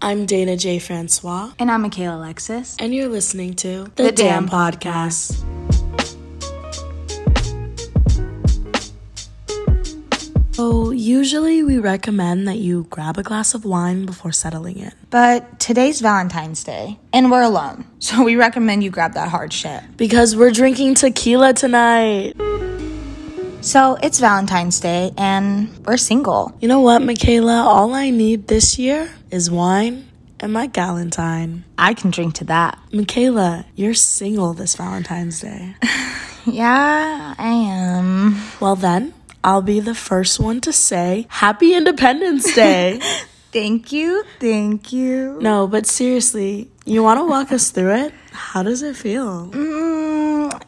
I'm Dayna J. Francois, And I'm Mikayla Alexis. and you're listening to The, The Damn, Damn Podcast. So, usually we recommend that you grab a glass of wine before settling in But today's Valentine's Day, and we're alone. So we recommend you grab that hard shit. because we're drinking tequila tonight. So it's Valentine's Day, and we're single. You know what, Mikayla? All I need this year is wine and my galentine. I can drink to that. Mikayla, you're single this Valentine's Day. Yeah, I am. Well, then, I'll be the first one to say Happy Independence Day. Thank you, thank you. no, but seriously, you want to walk us through it? How does it feel? Mm,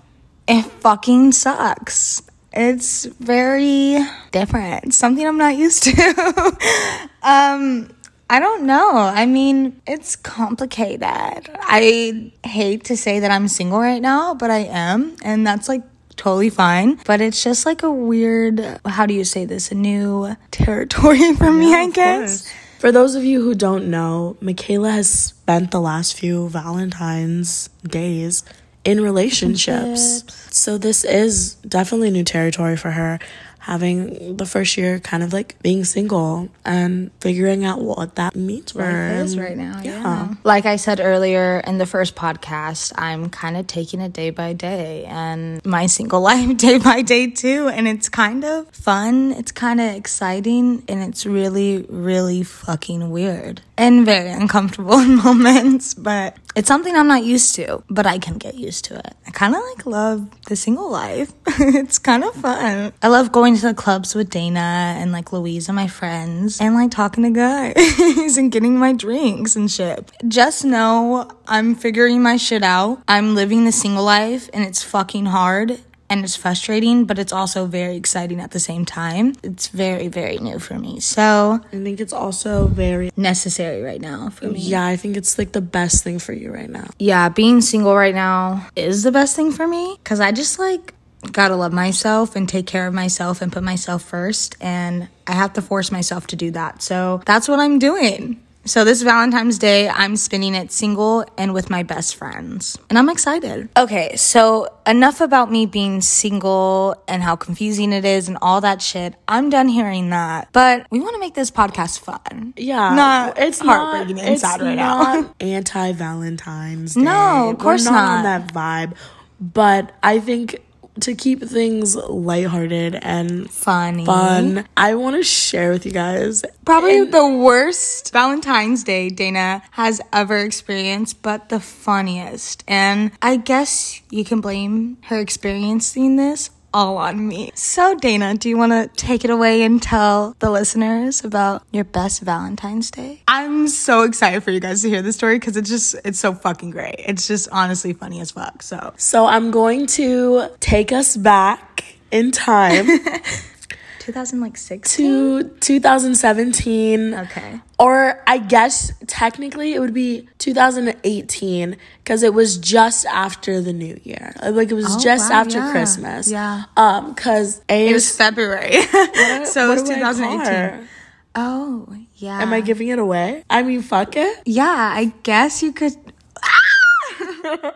it fucking sucks. It's very different. It's something I'm not used to. um, I don't know. I mean, it's complicated. I hate to say that I'm single right now, but I am, and that's like totally fine. But it's just like a weird, how do you say this? A new territory for me, I guess. course. For those of you who don't know, Mikayla has spent the last few Valentine's days in relationships. So this is definitely new territory for her. Having the first year kind of like being single and figuring out what that means for her. is right now. Yeah. Like I said earlier in the first podcast, I'm kind of taking it day by day and my single life day by day too. And it's kind of fun. It's kind of exciting and it's really, really fucking weird and very uncomfortable in moments. But it's something I'm not used to, but I can get used to it. I kind of like love the single life. it's kind of fun. I love going to the clubs with Dayna and like Louise and my friends and like talking to guys and getting my drinks and shit. Just know I'm figuring my shit out. I'm living the single life and it's fucking hard. And it's frustrating, but it's also very exciting at the same time. It's very, very new for me. So, I think it's also very necessary right now for me. yeah, I think it's like the best thing for you right now. yeah, being single right now is the best thing for me because I just like gotta love myself and take care of myself and put myself first. And I have to force myself to do that. So that's what I'm doing. So this Valentine's Day, I'm spending it single and with my best friends. And I'm excited. Okay, so enough about me being single and how confusing it is and all that shit. I'm done hearing that. But we want to make this podcast fun. Yeah, Not it's heartbreaking not, and it's sad right now. Anti Valentine's Day. No, of course We're not, on that vibe. But I think to keep things lighthearted and Funny. fun, I want to share with you guys. Probably the worst Valentine's Day Dayna has ever experienced, but the funniest. And I guess you can blame her experiencing this all on me. So, Dayna, do you want to take it away and tell the listeners about your best Valentine's Day? I'm so excited for you guys to hear this story because it's just, it's so fucking great. It's just honestly funny as fuck. So, So I'm going to take us back in time 2016? to 2017. Okay. Or I guess technically it would be 2018 because it was just after the new year. Like it was Oh, just wow, after yeah. Christmas. Yeah. Um, cause It was February. so what it was do I call 2018. Oh, yeah. Am I giving it away? I mean, fuck it. Yeah, I guess you could.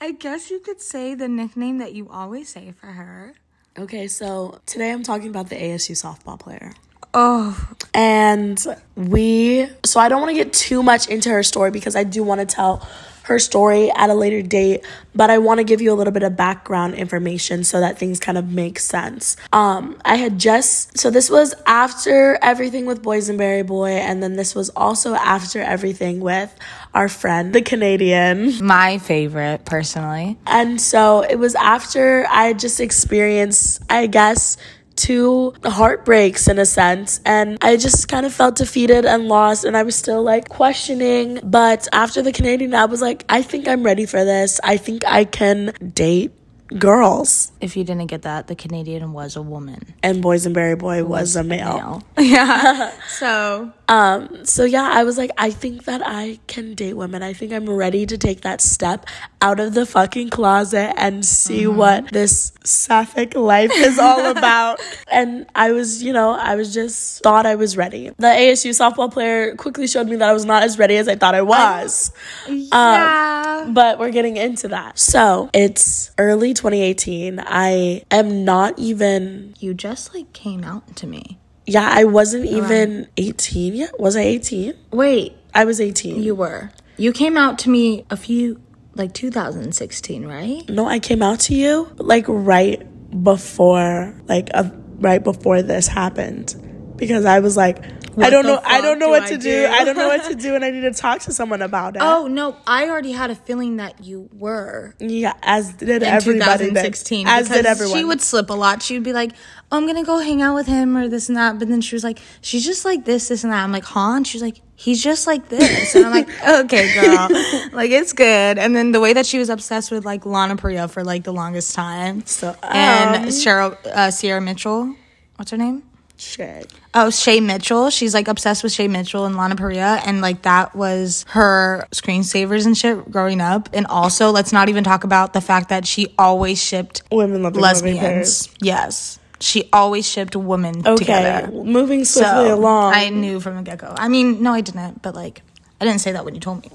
I guess you could say the nickname that you always say for her. Okay, so today I'm talking about the ASU softball player. Oh, And we, so I don't want to get too much into her story because I do want to tell her story at a later date, but I want to give you a little bit of background information so that things kind of make sense. Um, I had just, so this was after everything with Boysenberry Boy, and then this was also after everything with our friend, the Canadian. my favorite, personally. And so it was after I had just experienced, I guess, two heartbreaks in a sense. And I just kind of felt defeated and lost. And I was still like questioning. But after the Canadian, I was like, I think I'm ready for this. I think I can date girls. If you didn't get that, the Canadian was a woman. And Boysenberry Boy was a male. Yeah. so Um, so yeah, I was like, I think that I can date women. I think I'm ready to take that step out of the fucking closet and see Mm-hmm. what this sapphic life is all about. and I was, you know, I was just thought I was ready. The ASU softball player quickly showed me that I was not as ready as I thought I was. yeah. But we're getting into that. So it's early 2018. I am not even, you just like came out to me. Yeah, I wasn't even 18 yet. Was I 18? Wait, I was 18. you were. You came out to me a few like 2016, right? no, I came out to you like right before, like uh, right before this happened. Because I was like, I don't know, I don't know do what I to do. do? I don't know what to do, and I need to talk to someone about it. Oh no, I already had a feeling that you were yeah, as did in everybody. did. 2016. as did everyone. She would slip a lot. She would be like, "Oh, I'm gonna go hang out with him or this and that," but then she was like, "She's just like this, this and that." I'm like, "Huh?" And she's like, "He's just like this," and I'm like, "Okay, girl, like it's good." And then the way that she was obsessed with like Lana Parrilla for like the longest time, So, and um, Cheryl uh, Sierra Mitchell, what's her name? Shit. Oh, Shay Mitchell. She's like obsessed with Shay Mitchell and Lana Parrilla. And like that was her screensavers and shit growing up. And also, let's not even talk about the fact that she always shipped Women loving moving pairs. lesbians. Yes. She always shipped women Okay, together. moving swiftly So along. I knew from the get go. I mean, no, I didn't, but like, I didn't say that when you told me.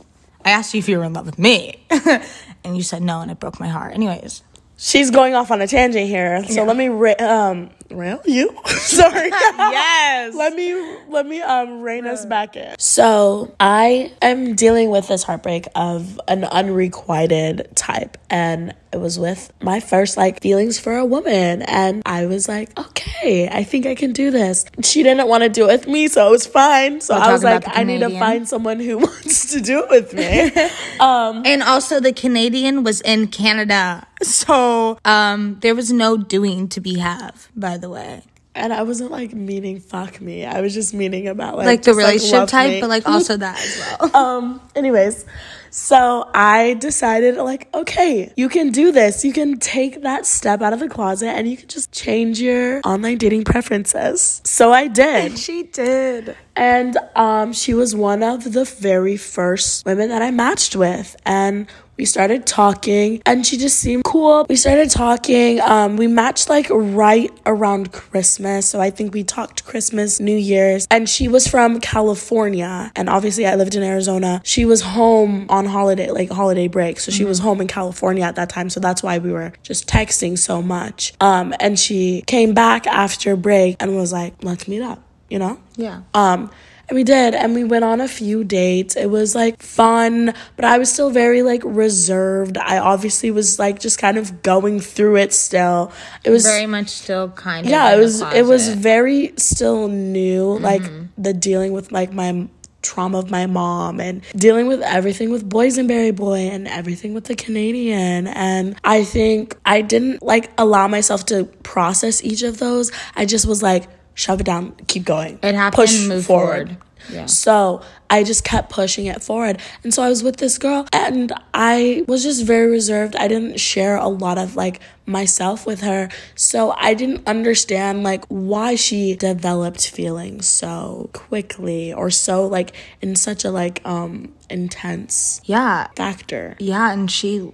I asked you if you were in love with me. and you said no, and it broke my heart. Anyways. She's going off on a tangent here, so let me ra- um rail you. Sorry. Yes. let me let me um rein us back in. So I am dealing with this heartbreak of an unrequited type, and it was with my first like feelings for a woman, and I was like, okay, I think I can do this. She didn't want to do it with me, so it was fine. So We're I was like, I need to find someone who wants to do it with me. And also the Canadian was in Canada. So um there was no doing to be have, by the way. And I wasn't like meaning fuck me. I was just meaning about like Like the relationship love type, me. but like also that as well. um anyways, so I decided like okay, you can do this. You can take that step out of the closet and you can just change your online dating preferences. So I did. And she did. And um, she was one of the very first women that I matched with. And we started talking, and she just seemed cool. We started talking. Um, we matched like right around Christmas. So I think we talked Christmas, New Year's. And she was from California. And obviously, I lived in Arizona. She was home on holiday, like holiday break. So she was home in California at that time. So that's why we were just texting so much. Um, and she came back after break and was like, let's meet up, you know? Yeah. Um, and we did, and we went on a few dates. It was like fun, but I was still very like reserved. I obviously was like just kind of going through it still. It was Very much still kind of. yeah, it was it was very still new, mm-hmm. like the dealing with like my trauma of my mom and dealing with everything with boysenberry boy and everything with the canadian and i think i didn't like allow myself to process each of those i just was like shove it down keep going It happened, push move forward, forward. Yeah. so I just kept pushing it forward. And so I was with this girl and I was just very reserved. I didn't share a lot of like myself with her. So I didn't understand like why she developed feelings so quickly or so like in such a like um intense Yeah. factor. Yeah, and she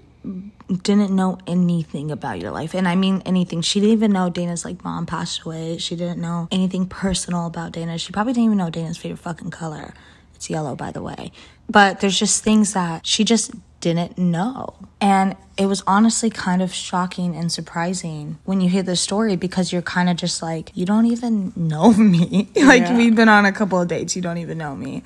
didn't know anything about your life. And I mean anything. She didn't even know Dayna's like mom passed away. She didn't know anything personal about Dayna. She probably didn't even know Dayna's favorite fucking color. It's yellow, by the way. But there's just things that she just didn't know. And it was honestly kind of shocking and surprising when you hear the story because you're kind of just like, you don't even know me. like, Yeah. we've been on a couple of dates, you don't even know me.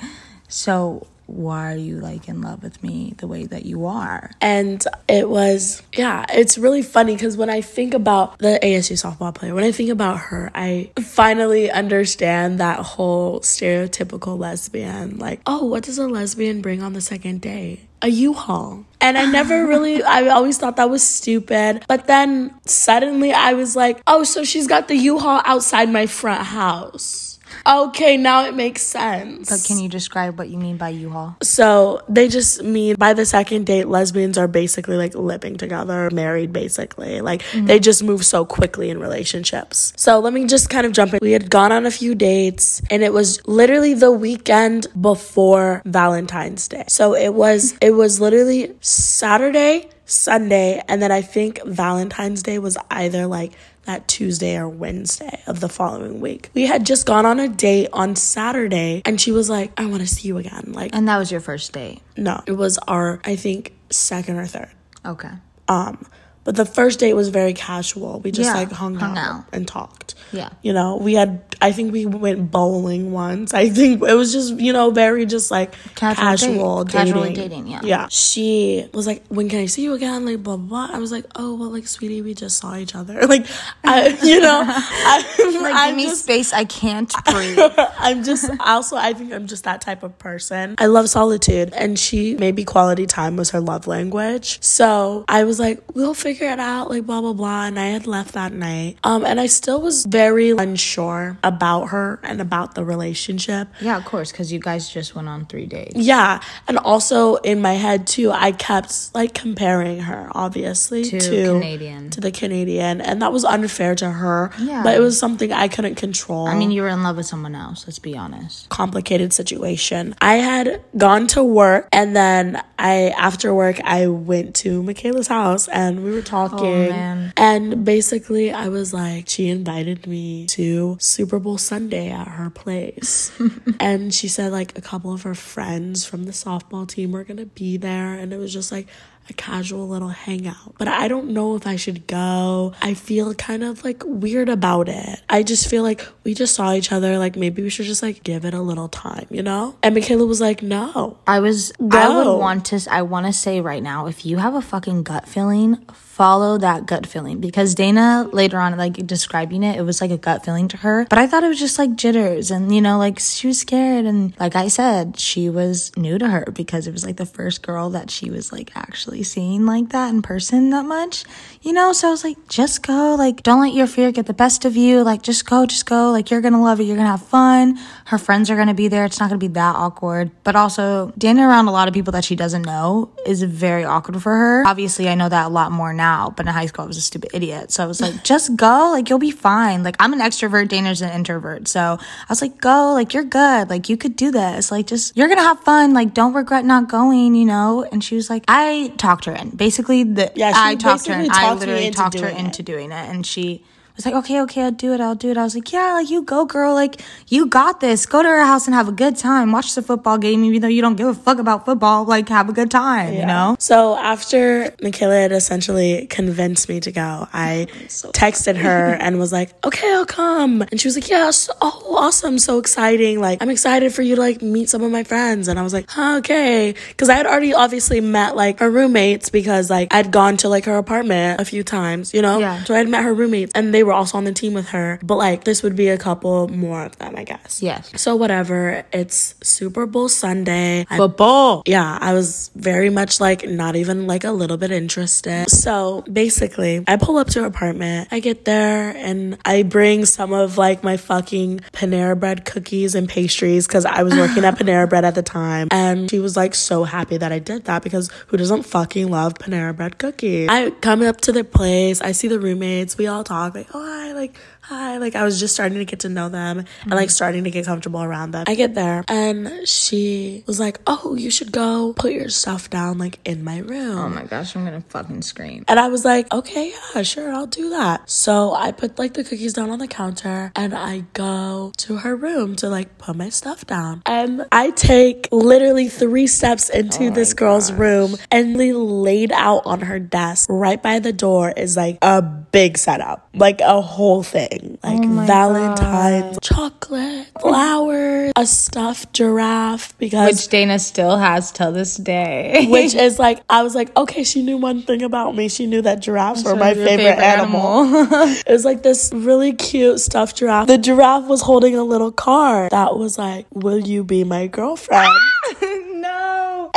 So, why are you like in love with me the way that you are? And it was, yeah, it's really funny because when I think about the ASU softball player, when I think about her, I finally understand that whole stereotypical lesbian. Like, oh, what does a lesbian bring on the second day? A U-Haul. And I never really, I always thought that was stupid. But then suddenly I was like, oh, so she's got the U-Haul outside my front house. Okay, now it makes sense. But can you describe what you mean by U-Haul? So they just mean by the second date, lesbians are basically like living together, married basically. Like mm-hmm. they just move so quickly in relationships. So let me just kind of jump in. We had gone on a few dates and it was literally the weekend before Valentine's Day. So it was mm-hmm. it was literally Saturday, Sunday, and then I think Valentine's Day was either like that Tuesday or Wednesday of the following week. We had just gone on a date on Saturday and she was like, I want to see you again. Like And that was your first date. no, it was our I think second or third. Okay. Um, but the first date was very casual. We just Yeah, like hung, hung out, out. and talked. Yeah. You know, we had I think we went bowling once. I think it was just, you know, very just like Casual casual, date. dating. Casually dating, yeah. Yeah. She was like, When can I see you again? Like blah blah blah. I was like, Oh well like sweetie, we just saw each other. Like I you know, I Like, I'm give me space. I can't breathe. I'm just also I think I'm just that type of person. I love solitude and she maybe quality time was her love language. So I was like, we'll figure it out, like blah blah blah. And I had left that night. Um and I still was very unsure about her and about the relationship. yeah, of course, because you guys just went on three dates. Yeah. And also in my head too, I kept like comparing her, obviously, To to, Canadian. To the Canadian. And that was unfair to her. Yeah. But it was something I couldn't control I mean, you were in love with someone else. Let's be honest. complicated situation. I had gone to work and then I after work I went to Mikayla's house and we were talking oh, man. and basically I was like she invited me to Super Bowl Sunday at her place. and she said like a couple of her friends from the softball team were going to be there and it was just like a casual little hangout. But I don't know if I should go. I feel kind of like weird about it. I just feel like we just saw each other. Like maybe we should just like give it a little time, you know? And Mikayla was like, no. I was. I would want to. I want to say right now, if you have a fucking gut feeling, follow that gut feeling. Because Dayna later on, like describing it, it was like a gut feeling to her. But I thought it was just like jitters, and you know, like she was scared, and like I said, she was new to her because it was like the first girl that she was like actually seeing like that in person that much, you know. So I was like, just go. Like, don't let your fear get the best of you. Like, just go, just go. Like, you're gonna love it. You're gonna have fun. Her friends are gonna be there. It's not gonna be that awkward. But also, Dayna around a lot of people that she doesn't know is very awkward for her. Obviously, I know that a lot more now. But in high school, I was a stupid idiot. So I was like, just go. Like, you'll be fine. Like, I'm an extrovert. Dayna's an introvert. So I was like, go. Like, you're good. Like, you could do this. Like, just you're gonna have fun. Like, don't regret not going. You know. And she was like, I talked her in. Basically, the Yeah, I talked her in. I literally talked her it. into doing it, and she was like, okay, okay, I'll do it, I'll do it. I was like, yeah, like you go, girl, like you got this. Go to her house and have a good time. Watch the football game, even though you don't give a fuck about football. Like, have a good time, you know. So after Mikayla had essentially convinced me to go, I oh, texted her and was like, "Okay, I'll come." And she was like, "Yes, oh, awesome, so exciting! Like, I'm excited for you to like meet some of my friends." And I was like, huh, "Okay," because I had already obviously met like her roommates because like I'd gone to like her apartment a few times, you know. Yeah. So I'd met her roommates and they were also on the team with her, but like this would be a couple more of them, I guess. Yes. So whatever. It's Super Bowl Sunday. I Football. yeah, I was very much like not even like a little bit interested. So basically, I pull up to her apartment. I get there and I bring some of like my fucking Panera Bread cookies and pastries because I was working at Panera Bread at the time. And she was like so happy that I did that because who doesn't fucking love Panera Bread cookies? I come up to their place. I see the roommates. We all talk like, oh, hi, like, hi. Like I was just starting to get to know them and like mm. starting to get comfortable around them. I get there and she was like, oh, you should go put your stuff down like in my room. Oh my gosh, I'm gonna fucking scream. And I was like, okay, yeah, sure, I'll do that. So I put like the cookies down on the counter and I go to her room to like put my stuff down. And I take literally three steps into oh this girl's room and they laid out on her desk right by the door is like a big setup, like a whole thing. Like oh my Valentine's chocolate, flowers, a stuffed giraffe because Which Dana still has till this day. which is like I was like, okay, she knew one thing about me. She knew that giraffes were my your favorite, favorite animal. it was like this really cute stuffed giraffe. The giraffe was holding a little card that was like, "Will you be my girlfriend?"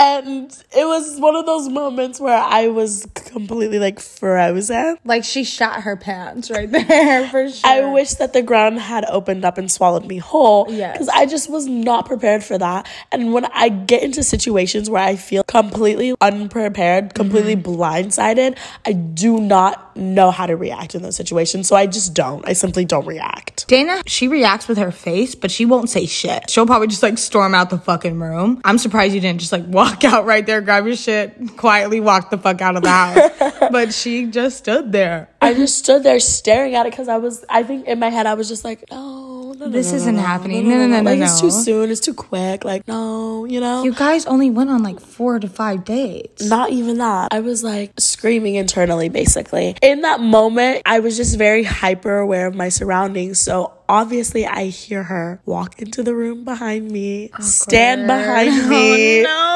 And it was one of those moments where I was completely like frozen. Like she shot her pants right there for sure. I wish that the ground had opened up and swallowed me whole. Yes. Because I just was not prepared for that. And when I get into situations where I feel completely unprepared, completely mm-hmm. blindsided, I do not know how to react in those situations. So I just don't. I simply don't react. Dayna, she reacts with her face, but she won't say shit. She'll probably just like storm out the fucking room. I'm surprised you didn't just like walk out right there, grab your shit, quietly walk the fuck out of the house. but she just stood there. I just stood there staring at it because I was, I think in my head, I was just like, no, no, no, This no, isn't happening. No, no, no, no, Like, it's too soon. It's too quick. Like, no, you know? You guys only went on like four to five dates. Not even that. I was like screaming internally, basically. In that moment, I was just very hyper aware of my surroundings. So obviously, I hear her walk into the room behind me, stand behind oh, me. Oh, no.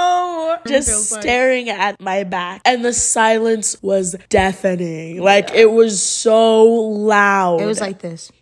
Just staring at my back, and the silence was deafening. Like it was so loud. It was like this.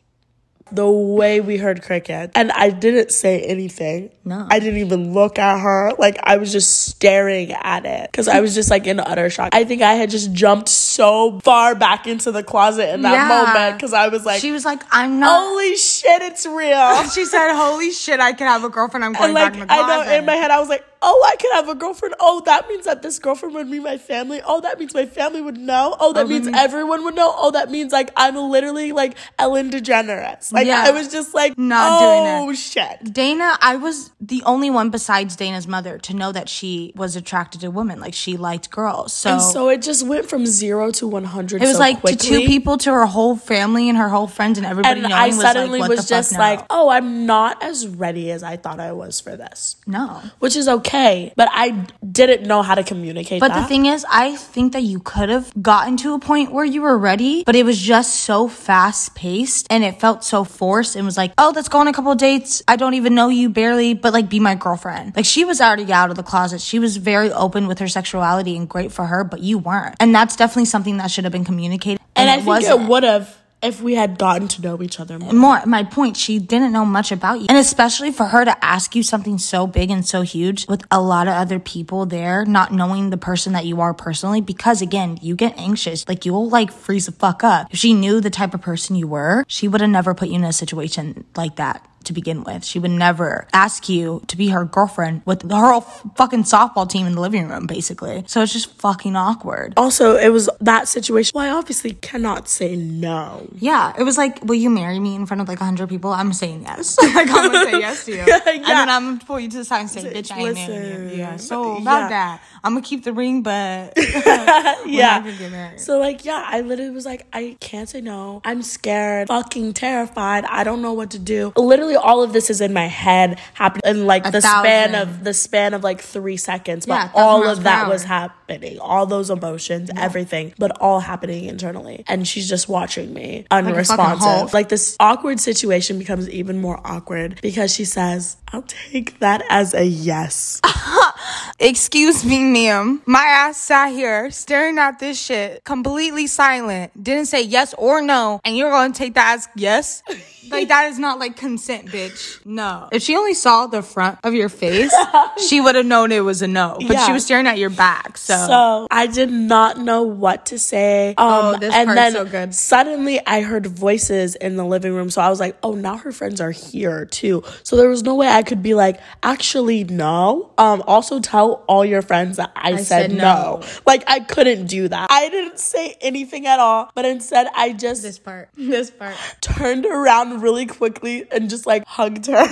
The way we heard cricket, and I didn't say anything. No. I didn't even look at her. Like I was just staring at it because I was just like in utter shock. I think I had just jumped so far back into the closet in that Yeah. moment because I was like, She was like, I'm not. "Holy shit, it's real!" She said, "Holy shit, I can have a girlfriend. I'm going And like back in the I closet." know in my head, I was like, "Oh, I could have a girlfriend. Oh, that means that this girlfriend would be my family. Oh, that means my family would know. Oh, that oh, means everyone would know. Oh, that means like I'm literally like Ellen DeGeneres. Like Yeah. I was just like, Not doing it. oh shit." Dayna, I was the only one besides Dayna's mother to know that she was attracted to women. Like she liked girls. So, And so it just went from zero to 100 it was so like quickly. to two people to her whole family and her whole friends and everybody And knowing I was suddenly like, what was just like, oh, I'm not as ready as I thought I was for this. no. Which is okay. But I didn't know how to communicate But that. the thing is, I think that you could have gotten to a point where you were ready, but it was just so fast paced and it felt so forced and was like, oh, let's go on a couple of dates. I don't even know you barely, but like be my girlfriend. Like she was already out of the closet. She was very open with her sexuality and great for her, but you weren't. And that's definitely something that should have been communicated. and I it think wasn't. it would have if we had gotten to know each other more. more my point she didn't know much about you. And especially for her to ask you something so big and so huge with a lot of other people there not knowing the person that you are personally because again you get anxious. Like you'll like freeze the fuck up. If she knew the type of person you were she would have never put you in a situation like that to begin with. She would never ask you to be her girlfriend with her whole fucking softball team in the living room, basically. So it's just fucking awkward. Also, it was that situation. Well, I obviously cannot say no. Yeah, it was like, will you marry me in front of like a hundred people? I'm saying yes. like I'm gonna say yes to you, and then I'm gonna pull you to the side and say, "Bitch, I ain't marrying you. Yeah, so about yeah. that. I'm gonna keep the ring, but yeah. gonna get married. So like yeah, I literally was like, I can't say no. I'm scared, fucking terrified. I don't know what to do. Literally all of this is in my head happening in like A the span of the span of like three seconds. But Yeah, all of that was happening. All those emotions, everything, but all happening internally. And she's just watching me unresponsive. Hulk. like this awkward situation becomes even more awkward because she says, I'll take that as a yes. Excuse me, ma'am. My ass sat here staring at this shit, completely silent. Didn't say yes or no, and you're gonna take that as yes? like that is not like consent, bitch. No. If she only saw the front of your face, she would have known it was a no. But Yeah. she was staring at your back, so. So I did not know what to say. Um, Oh, this and part's then so good. suddenly I heard voices in the living room. So I was like, oh, now her friends are here too. So there was no way I could be like, actually, no. Um, also tell all your friends that I, said, said no. no. Like I couldn't do that. I didn't say anything at all, but instead I just this part. This part. turned around really quickly and just like hugged her.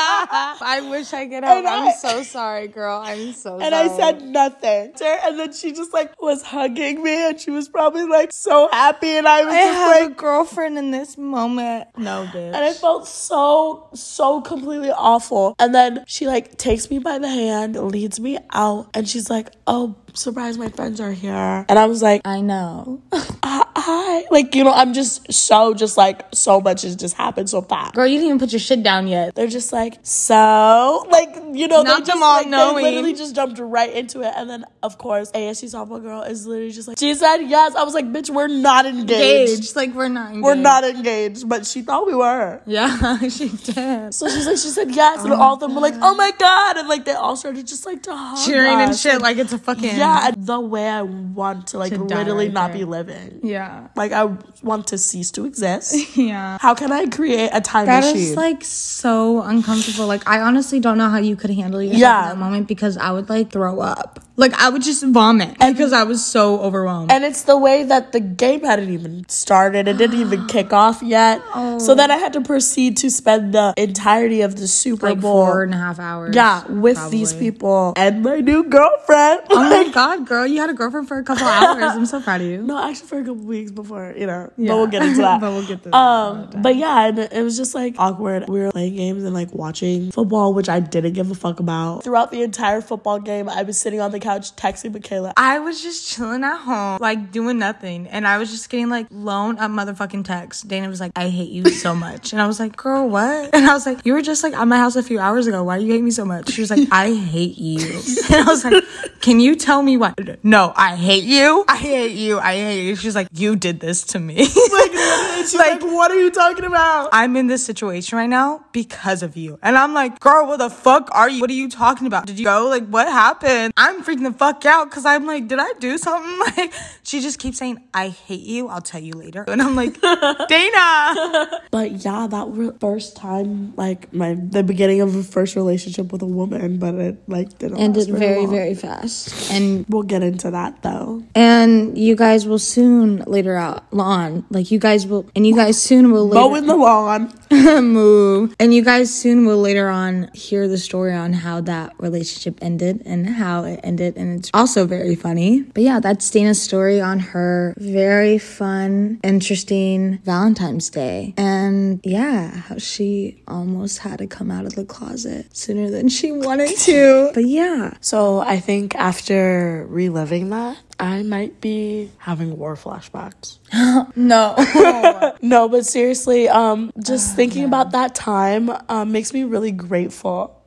I wish I could have. And I'm I- so sorry, girl. I'm so And I said nothing. to her. And then she just like was hugging me and she was probably like so happy. And I was I just have like, a girlfriend in this moment. No, bitch. and I felt so, so completely awful. And then she like takes me by the hand, leads me out, and she's like, Oh, surprise, my friends are here. And I was like, I know. "H- hi. Like, you know, I'm just so, just like, so much has just happened so fast. Girl, you didn't even put your shit down yet. They're just like, so, like, you know, Not they just, like, knowing. They literally just jumped right into it. And then, of course, ASU softball girl is literally just like, she said yes. I was like, bitch, we're not engaged. Engaged. Like we're not engaged. We're not engaged, but she thought we were. Yeah, she did. So she's like, she said yes, and oh all of them were like, oh my god, and like they all started just like to hug Cheering and shit like it's a fucking Yeah, and mm-hmm. the way I want to like To literally right not there. be living. Yeah. Like I want to cease to exist. Yeah. How can I create a time That machine? is like so uncomfortable. Like I honestly don't know how you could handle yourself Yeah. in that moment because I would like throw up. Like I would just vomit because I was so overwhelmed. and it's the way that the game hadn't even started. It didn't even kick off yet. So then I had to proceed to spend the entirety of the Super like Bowl. four and a half hours. yeah, with these people and my new girlfriend. Oh my god, girl, you had a girlfriend for a couple hours. I'm so proud of you. No, actually for a couple weeks before, you know. Yeah. But we'll get into that. But we'll get to that Um, but yeah, and it was just like awkward. We were playing games and like watching football, which I didn't give a fuck about. Throughout the entire football game, I was sitting on the couch texting Mikayla. I was just chilling at home, like doing nothing, and I was just getting like lone up motherfucking texts. Dayna was like, "I hate you so much," and I was like, "Girl, what?" And I was like, "You were just like at my house a few hours ago. Why do you hate me so much?" She was like, "I hate you," and I was like, "Can you tell me why?" No, I hate you. I hate you. I hate you. She's like, "You did this to me." Like, she's like, what are you talking about? I'm in this situation right now because of you. And I'm like, girl, what the fuck are you? What are you talking about? Did you go? Like, what happened? I'm freaking the fuck out because I'm like, did I do something? Like, she just keeps saying, I hate you. I'll tell you later. And I'm like, Dayna. But yeah, that was first time, like my the beginning of a first relationship with a woman, but it like didn't Ended last very, long. very fast. And We'll get into that though. and you guys will soon later out on like you guys will and you guys soon will later Mowing the lawn. move. And you guys soon will later on hear the story on how that relationship ended and how it ended. And it's also very funny. But yeah, that's Dayna's story on her very fun, interesting Valentine's Day. And yeah, how she almost had to come out of the closet sooner than she wanted to. But yeah. So I think after reliving that, I might be having war flashbacks. No. No, but seriously, um, just thinking about that time um, makes me really grateful.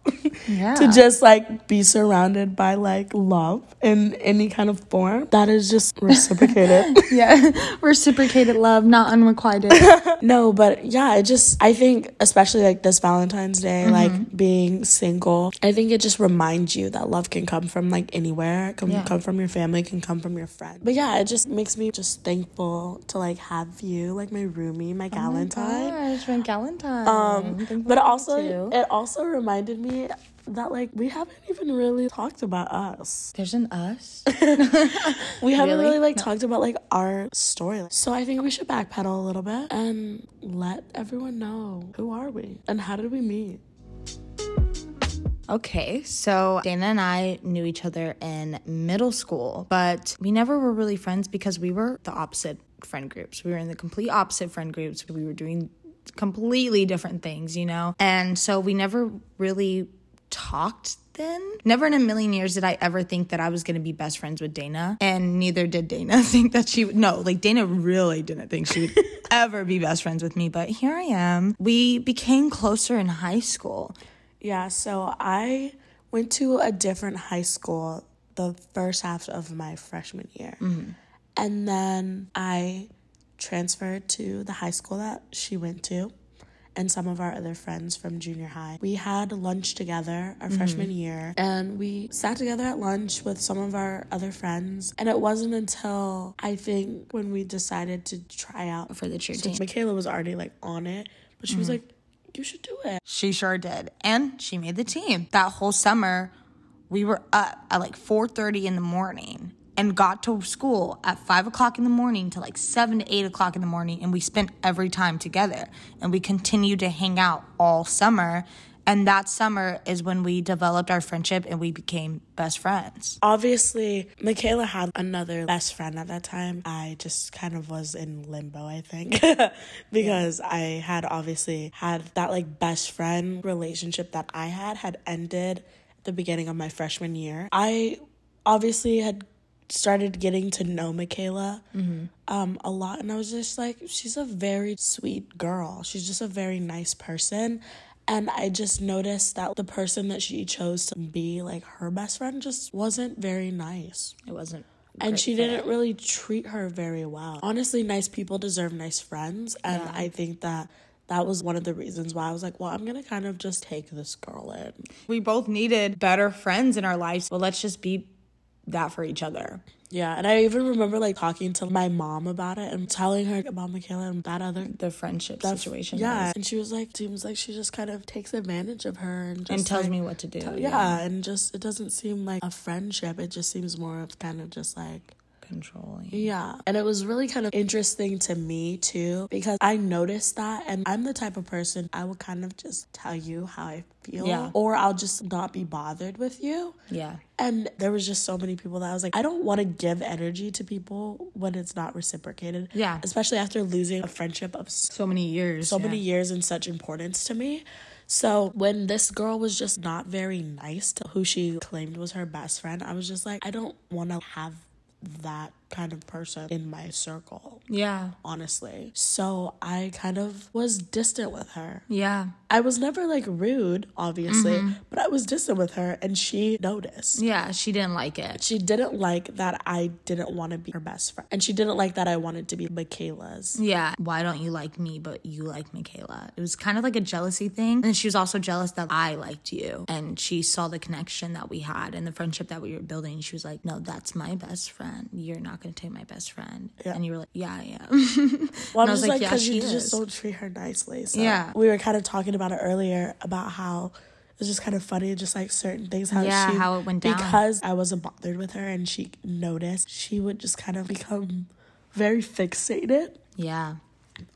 Yeah. to just like be surrounded by like love in any kind of form that is just reciprocated. yeah. Reciprocated love, not unrequited. no, but yeah, it just I think especially like this Valentine's Day, like being single, I think it just reminds you that love can come from like anywhere. It can Yeah. come from your family, can come from your friend. But yeah, it just makes me just thankful to like have you, like my roomie, my Galentine. Gosh, my Galentine. Um, but also it also reminded me that like we haven't even really talked about us. there's an us. We haven't Really? really like talked about like our story. So I think we should backpedal a little bit and let everyone know who are we and how did we meet? Okay, so Dayna and I knew each other in middle school, but we never were really friends because we were the opposite friend groups. We were in the complete opposite friend groups. We were doing completely different things, you know? And so we never really talked then. Never in a million years did I ever think that I was going to be best friends with Dayna. And neither did Dayna think that she would. No, like Dayna really didn't think she would ever be best friends with me. But here I am. We became closer in high school. Yeah, so I went to a different high school the first half of my freshman year. Mm-hmm. And then I transferred to the high school that she went to and some of our other friends from junior high. We had lunch together our mm-hmm. freshman year and we sat together at lunch with some of our other friends. And it wasn't until I think when we decided to try out For the cheer so team. Mikayla was already like on it, but she was mm-hmm. like, you should do it. She sure did. And she made the team. That whole summer, we were up at like 4.30 in the morning and got to school at 5 o'clock in the morning to like 7 to 8 o'clock in the morning. And we spent every time together. And we continued to hang out all summer. And that summer is when we developed our friendship and we became best friends. Obviously, Mikayla had another best friend at that time. I just kind of was in limbo, I think, because I had obviously had that like best friend relationship that I had had ended at the beginning of my freshman year. I obviously had started getting to know Mikayla um, a lot, and I was just like, she's a very sweet girl. She's just a very nice person. And I just noticed that the person that she chose to be like her best friend just wasn't very nice. It wasn't. And she fit. didn't really treat her very well. Honestly, nice people deserve nice friends. And I think that that was one of the reasons why I was like, well, I'm going to kind of just take this girl in. We both needed better friends in our lives. Well, let's just be that for each other. Yeah. And I even remember like talking to my mom about it and telling her about Mikayla and that other The friendship that- situation. Yeah. was- And she was like, seems like she just kind of takes advantage of her and just and tells like, me what to do. yeah, and just it doesn't seem like a friendship. It just seems more of kind of just like Controlling. Yeah. And it was really kind of interesting to me too because I noticed that and I'm the type of person I will kind of just tell you how I feel Yeah. or I'll just not be bothered with you. Yeah. And there was just so many people that I was like, I don't want to give energy to people when it's not reciprocated. Yeah. Especially after losing a friendship of so many years. so yeah. many years and such importance to me. So when this girl was just not very nice to who she claimed was her best friend, I was just like, I don't want to have that kind of person in my circle, Yeah. honestly. So I kind of was distant with her. Yeah. I was never like rude, obviously, Mm-hmm. but I was distant with her and she noticed. Yeah. She didn't like it. She didn't like that I didn't want to be her best friend. And she didn't like that I wanted to be Mikayla's. Yeah. Why don't you like me, but you like Mikayla? It was kind of like a jealousy thing. And she was also jealous that I liked you. And she saw the connection that we had and the friendship that we were building. She was like, no, that's my best friend. You're not going to take my best friend. Yeah. And you were like, yeah, I am. Well, I'm I was just like, like, yeah, because you is. just don't treat her nicely. So Yeah. we were kind of talking about it earlier about how it's just kind of funny, just like certain things. How Yeah, she, how it went down. because I wasn't bothered with her, and she noticed. She would just kind of become very fixated yeah.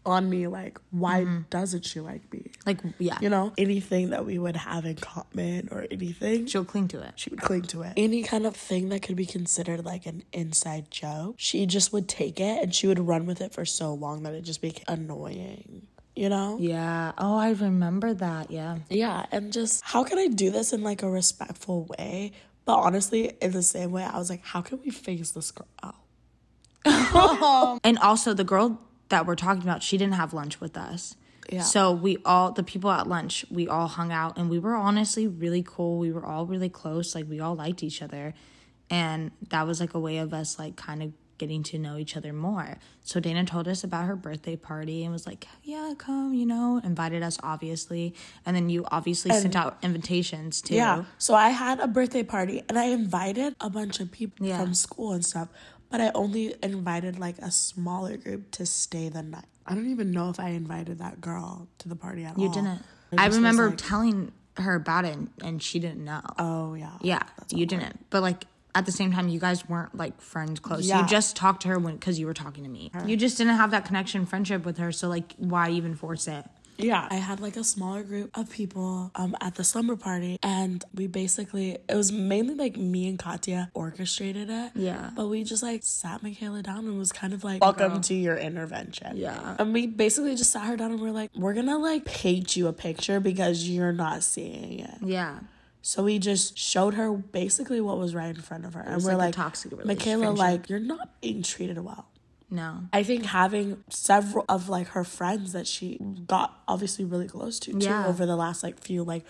On me. Like, why Mm-hmm. doesn't she like me? Like, yeah. You know, anything that we would have in common or anything. She'll cling to it. She would cling to it. Any kind of thing that could be considered like an inside joke, she just would take it and she would run with it for so long that it just became annoying. You know? Yeah. Oh, I remember that. Yeah. Yeah, and just how can I do this in like a respectful way? But honestly, in the same way, I was like, how can we phase this girl out? And also, the girl that we're talking about, she didn't have lunch with us. Yeah. So we all, the people at lunch, we all hung out and we were honestly really cool. We were all really close. Like, we all liked each other. And that was like a way of us, like, kind of getting to know each other more. So Dayna told us about her birthday party and was like, yeah, come, you know, invited us, obviously. And then you obviously sent out invitations too. Yeah. So I had a birthday party and I invited a bunch of people Yeah. from school and stuff, but I only invited like a smaller group to stay the night. I don't even know if I invited that girl to the party at all. You didn't. It I just was remember like, telling her about it and, and she didn't know. oh yeah. Yeah, you didn't. But like at the same time, you guys weren't like friends close. Yeah. You just talked to her when because you were talking to me. You just didn't have that connection, friendship with her. So like, why even force it? Yeah, I had like a smaller group of people um at the slumber party, and we basically it was mainly like me and Katya orchestrated it. Yeah. but we just like sat Mikayla down and was kind of like, "Welcome to your intervention." Yeah. and we basically just sat her down and we're like, "We're gonna like paint you a picture because you're not seeing it." Yeah, So we just showed her basically what was right in front of her, and we're like like, toxic Mikayla, like you're not being treated well." No, I think having several of like her friends that she got obviously really close to too over the last like few like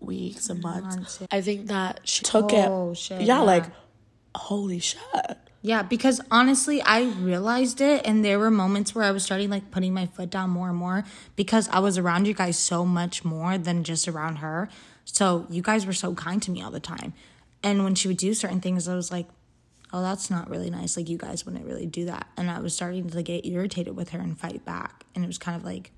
weeks and months. Months, yeah. I think that she took Oh, it. shit, yeah, yeah. like holy shit. yeah. Because honestly, I realized it, and there were moments where I was starting like putting my foot down more and more because I was around you guys so much more than just around her. So you guys were so kind to me all the time, and when she would do certain things, I was like. Oh, that's not really nice. Like, you guys wouldn't really do that. And I was starting to get irritated with her and fight back. And it was kind of like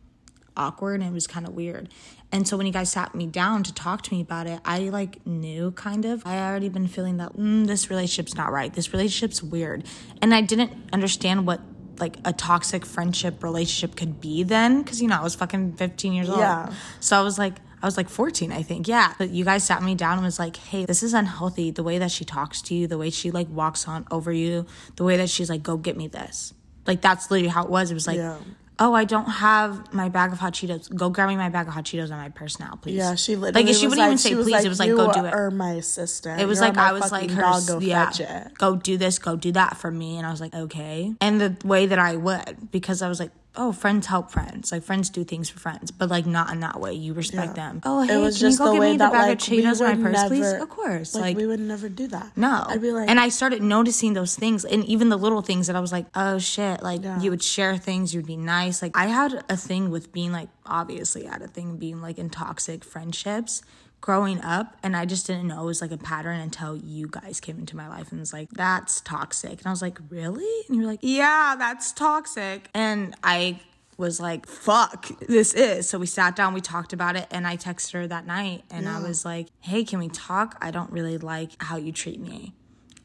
awkward and it was kind of weird. And so when you guys sat me down to talk to me about it, I like knew kind of. I already been feeling that mm, this relationship's not right. This relationship's weird. And I didn't understand what like a toxic friendship relationship could be then because you know I was fucking 15 years old. Yeah. So I was like, I was like 14, I think. Yeah. But you guys sat me down and was like, hey, this is unhealthy. The way that she talks to you, the way she like walks on over you, the way that she's like, go get me this. Like that's literally how it was. It was like, Yeah. "Oh, I don't have my bag of hot Cheetos. Go grab me my bag of hot Cheetos on my purse now, please." Yeah, she literally like she wouldn't even say please. like, it was like go do it. Are my assistant. It was You're like I was like her, dog, go yeah, go do this, go do that for me, and I was like, okay. And the way that I would, because I was like, oh, friends help friends, like friends do things for friends, but like not in that way. You respect Yeah. them. Oh, hey, it was can just you go the way me the that bag like of Cheetos in my purse, please? Of course, Like, like. we would never do that. no. I'd be like, and I started noticing those things and even the little things that I was like, oh shit, like Yeah. you would share things, you'd be nice. Like I had a thing with being like, obviously I had a thing being like in toxic friendships growing up and I just didn't know it was like a pattern until you guys came into my life and was like, that's toxic. And I was like, really? And you were like, yeah, that's toxic. And I was like, fuck, this is. So we sat down, we talked about it, and I texted her that night and I was like, hey, can we talk? I don't really like how you treat me.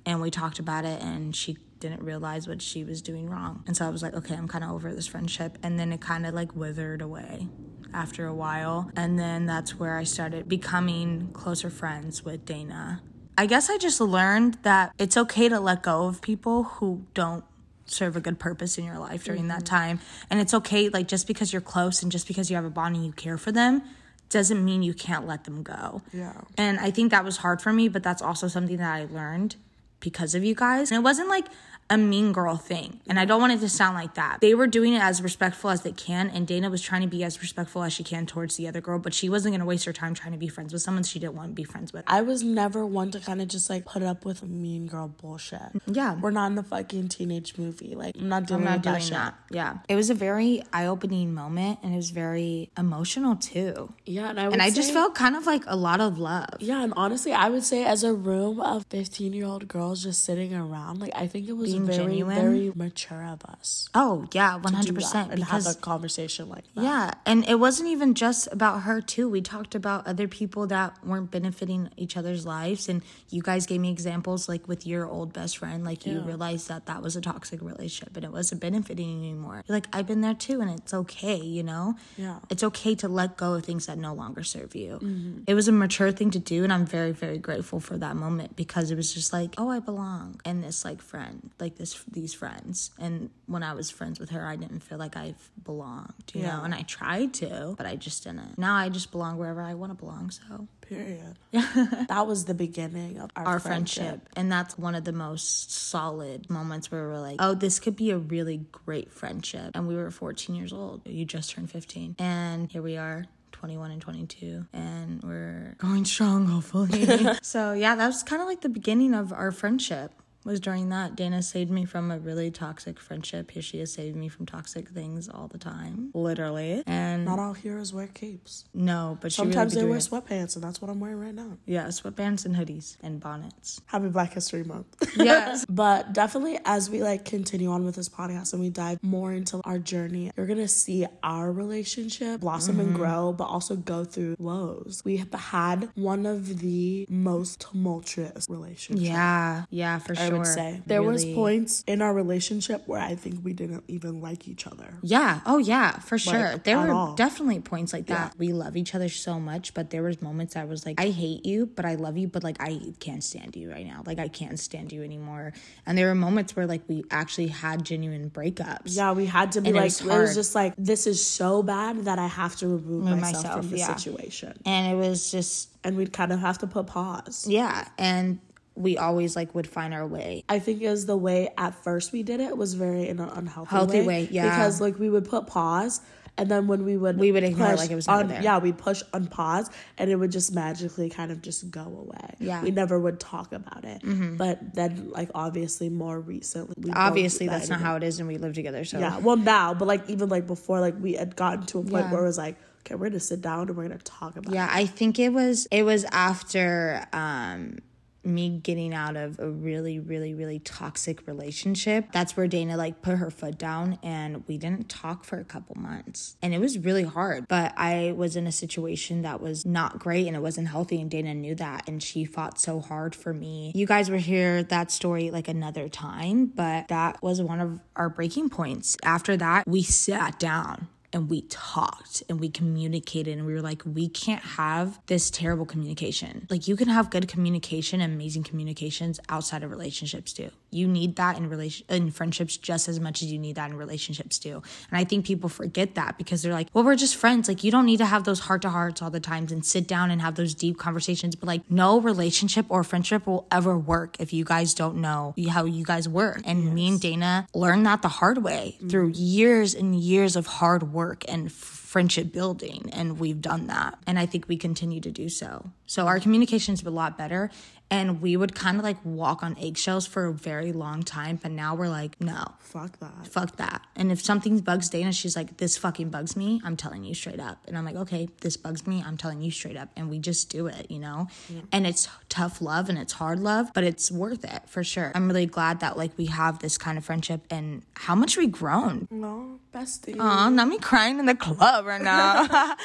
And we talked about it, and she didn't realize what she was doing wrong. And so I was like, okay, I'm kind of over this friendship. And then it kind of like withered away after a while. And then that's where I started becoming closer friends with Dayna. I guess I just learned that it's okay to let go of people who don't serve a good purpose in your life during that mm-hmm. time. And it's okay, like, just because you're close and just because you have a bond and you care for them doesn't mean you can't let them go. Yeah. And I think that was hard for me, but that's also something that I learned because of you guys. And it wasn't like a mean girl thing. And I don't want it to sound like that. They were doing it as respectful as they can. And Dayna was trying to be as respectful as she can towards the other girl, but she wasn't going to waste her time trying to be friends with someone she didn't want to be friends with. I was never one to kind of just like put up with mean girl bullshit. Yeah. We're not in the fucking teenage movie. Like, I'm not doing, I'm not that doing that. Yeah. It was a very eye opening moment and it was very emotional too. Yeah, and I And I just felt kind of like a lot of love. Yeah, and honestly, I would say as a room of 15 year old girls just sitting around, like, I think it was Being very, genuine. very mature of us. Oh, yeah, 100%. that and have Because a conversation like that. Yeah, and it wasn't even just about her too. We talked about other people that weren't benefiting each other's lives, and you guys gave me examples like with your old best friend. Like you realized that that was a toxic relationship and it wasn't benefiting you anymore. You're like, I've been there too, and it's okay. You know, Yeah. it's okay to let go of things that no longer serve you. Mm-hmm. It was a mature thing to do, and I'm very, very grateful for that moment because it was just like, oh, I belong in this like friend, like this these friends. And when I was friends with her, I didn't feel like I belonged, you Yeah. know. And I tried to, but I just didn't. Now I just belong wherever I want to belong. So Period. that was the beginning of our, our friendship. friendship. and that's one of the most solid moments where we're like, oh, this could be a really great friendship. And we were 14 years old. You just turned 15, and here we are. 21 and 22 and we're going strong hopefully so yeah that was kind of like the beginning of our friendship was during that Dayna saved me from a really toxic friendship here she has saved me from toxic things all the time literally and Not all heroes wear capes. no but she Sometimes really they wear it. sweatpants, and that's what I'm wearing right now. yeah sweatpants and hoodies and bonnets Happy Black History Month. yes But definitely, as we like continue on with this podcast and we dive more into our journey, you're gonna see our relationship blossom Mm-hmm. and grow, but also go through lows. We have had one of the most tumultuous relationships. Yeah, yeah, for sure. Would say there was points in our relationship where I think we didn't even like each other. Yeah. Oh, yeah, for sure. there were all. definitely points like that. We love each other so much, but there was moments I was like, I hate you, but I love you, but like I can't stand you right now. Like I can't stand you anymore. And there were moments where like we actually had genuine breakups. Yeah, we had to be And it like, was it was just like, this is so bad that I have to remove myself, myself, from the yeah. situation. And it was just And we'd kind of have to put pause. yeah, and we always like would find our way. I think is the way at first we did it was very in an unhealthy Healthy way. way, yeah. Because like we would put pause and then when we would We would ignore push like it was on, there. Yeah, we'd push unpause and it would just magically kind of just go away. Yeah. Mm-hmm. We never would talk about it. But then like obviously more recently we Obviously, that that's not how it is, and we live together. So Yeah. Well now, but like even like before like we had gotten to a point Yeah. where it was like, okay, we're gonna sit down and we're gonna talk about Yeah, I think it was it was after um me getting out of a really really really toxic relationship. That's where Dayna like put her foot down and we didn't talk for a couple months. And it was really hard, but I was in a situation that was not great and it wasn't healthy and Dayna knew that and she fought so hard for me. You guys will hear that story like another time, but that was one of our breaking points. After that, we sat down and we talked and we communicated and we were like, we can't have this terrible communication. Like you can have good communication, amazing communications outside of relationships too. You need that in relation in friendships just as much as you need that in relationships too. And I think people forget that because they're like, well, we're just friends. Like you don't need to have those heart to hearts all the times and sit down and have those deep conversations. But like no relationship or friendship will ever work if you guys don't know how you guys work. And yes. me and Dayna learned that the hard way mm-hmm. through years and years of hard work and friendship building and we've done that and i think we continue to do so. So our communication's a lot better and we would kind of like walk on eggshells for a very long time but now we're like no. Fuck that. Fuck that. And if something bugs Dayna she's like this fucking bugs me i'm telling you straight up. And i'm like okay this bugs me i'm telling you straight up. And we just do it you know? Yeah. and it's tough love and it's hard love but it's worth it for sure. I'm really glad that like we have this kind of friendship and how much we grown. No bestie. Oh not me crying in the club right now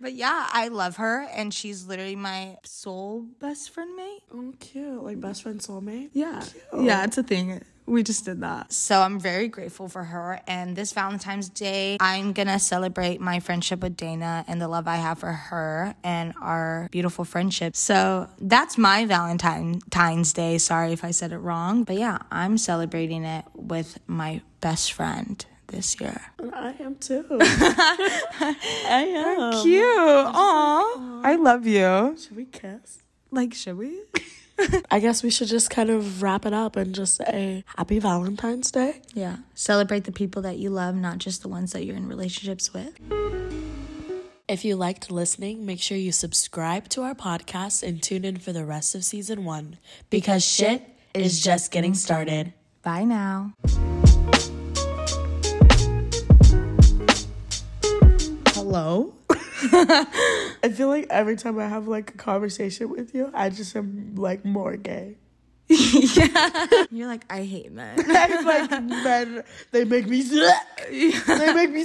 But yeah, I love her, and she's literally my soul best friend mate. Oh, cute! Like best friend soulmate. Yeah, cute. yeah, it's a thing. We just did that. So I'm very grateful for her. And this Valentine's Day, I'm gonna celebrate my friendship with Dayna and the love I have for her and our beautiful friendship. So that's my Valentine's Day. Sorry if I said it wrong, but yeah, I'm celebrating it with my best friend this year. I am too. I am. Cute. Aw. I love you. Should we kiss? Like, should we? I guess we should just kind of wrap it up and just say happy Valentine's Day. Yeah. Celebrate the people that you love, not just the ones that you're in relationships with. If you liked listening, make sure you subscribe to our podcast and tune in for the rest of season one because shit is just getting started. Bye now. Hello. I feel like every time I have like a conversation with you, I just am like more gay. yeah. You're like, I hate men. I like men. They make me. they make me.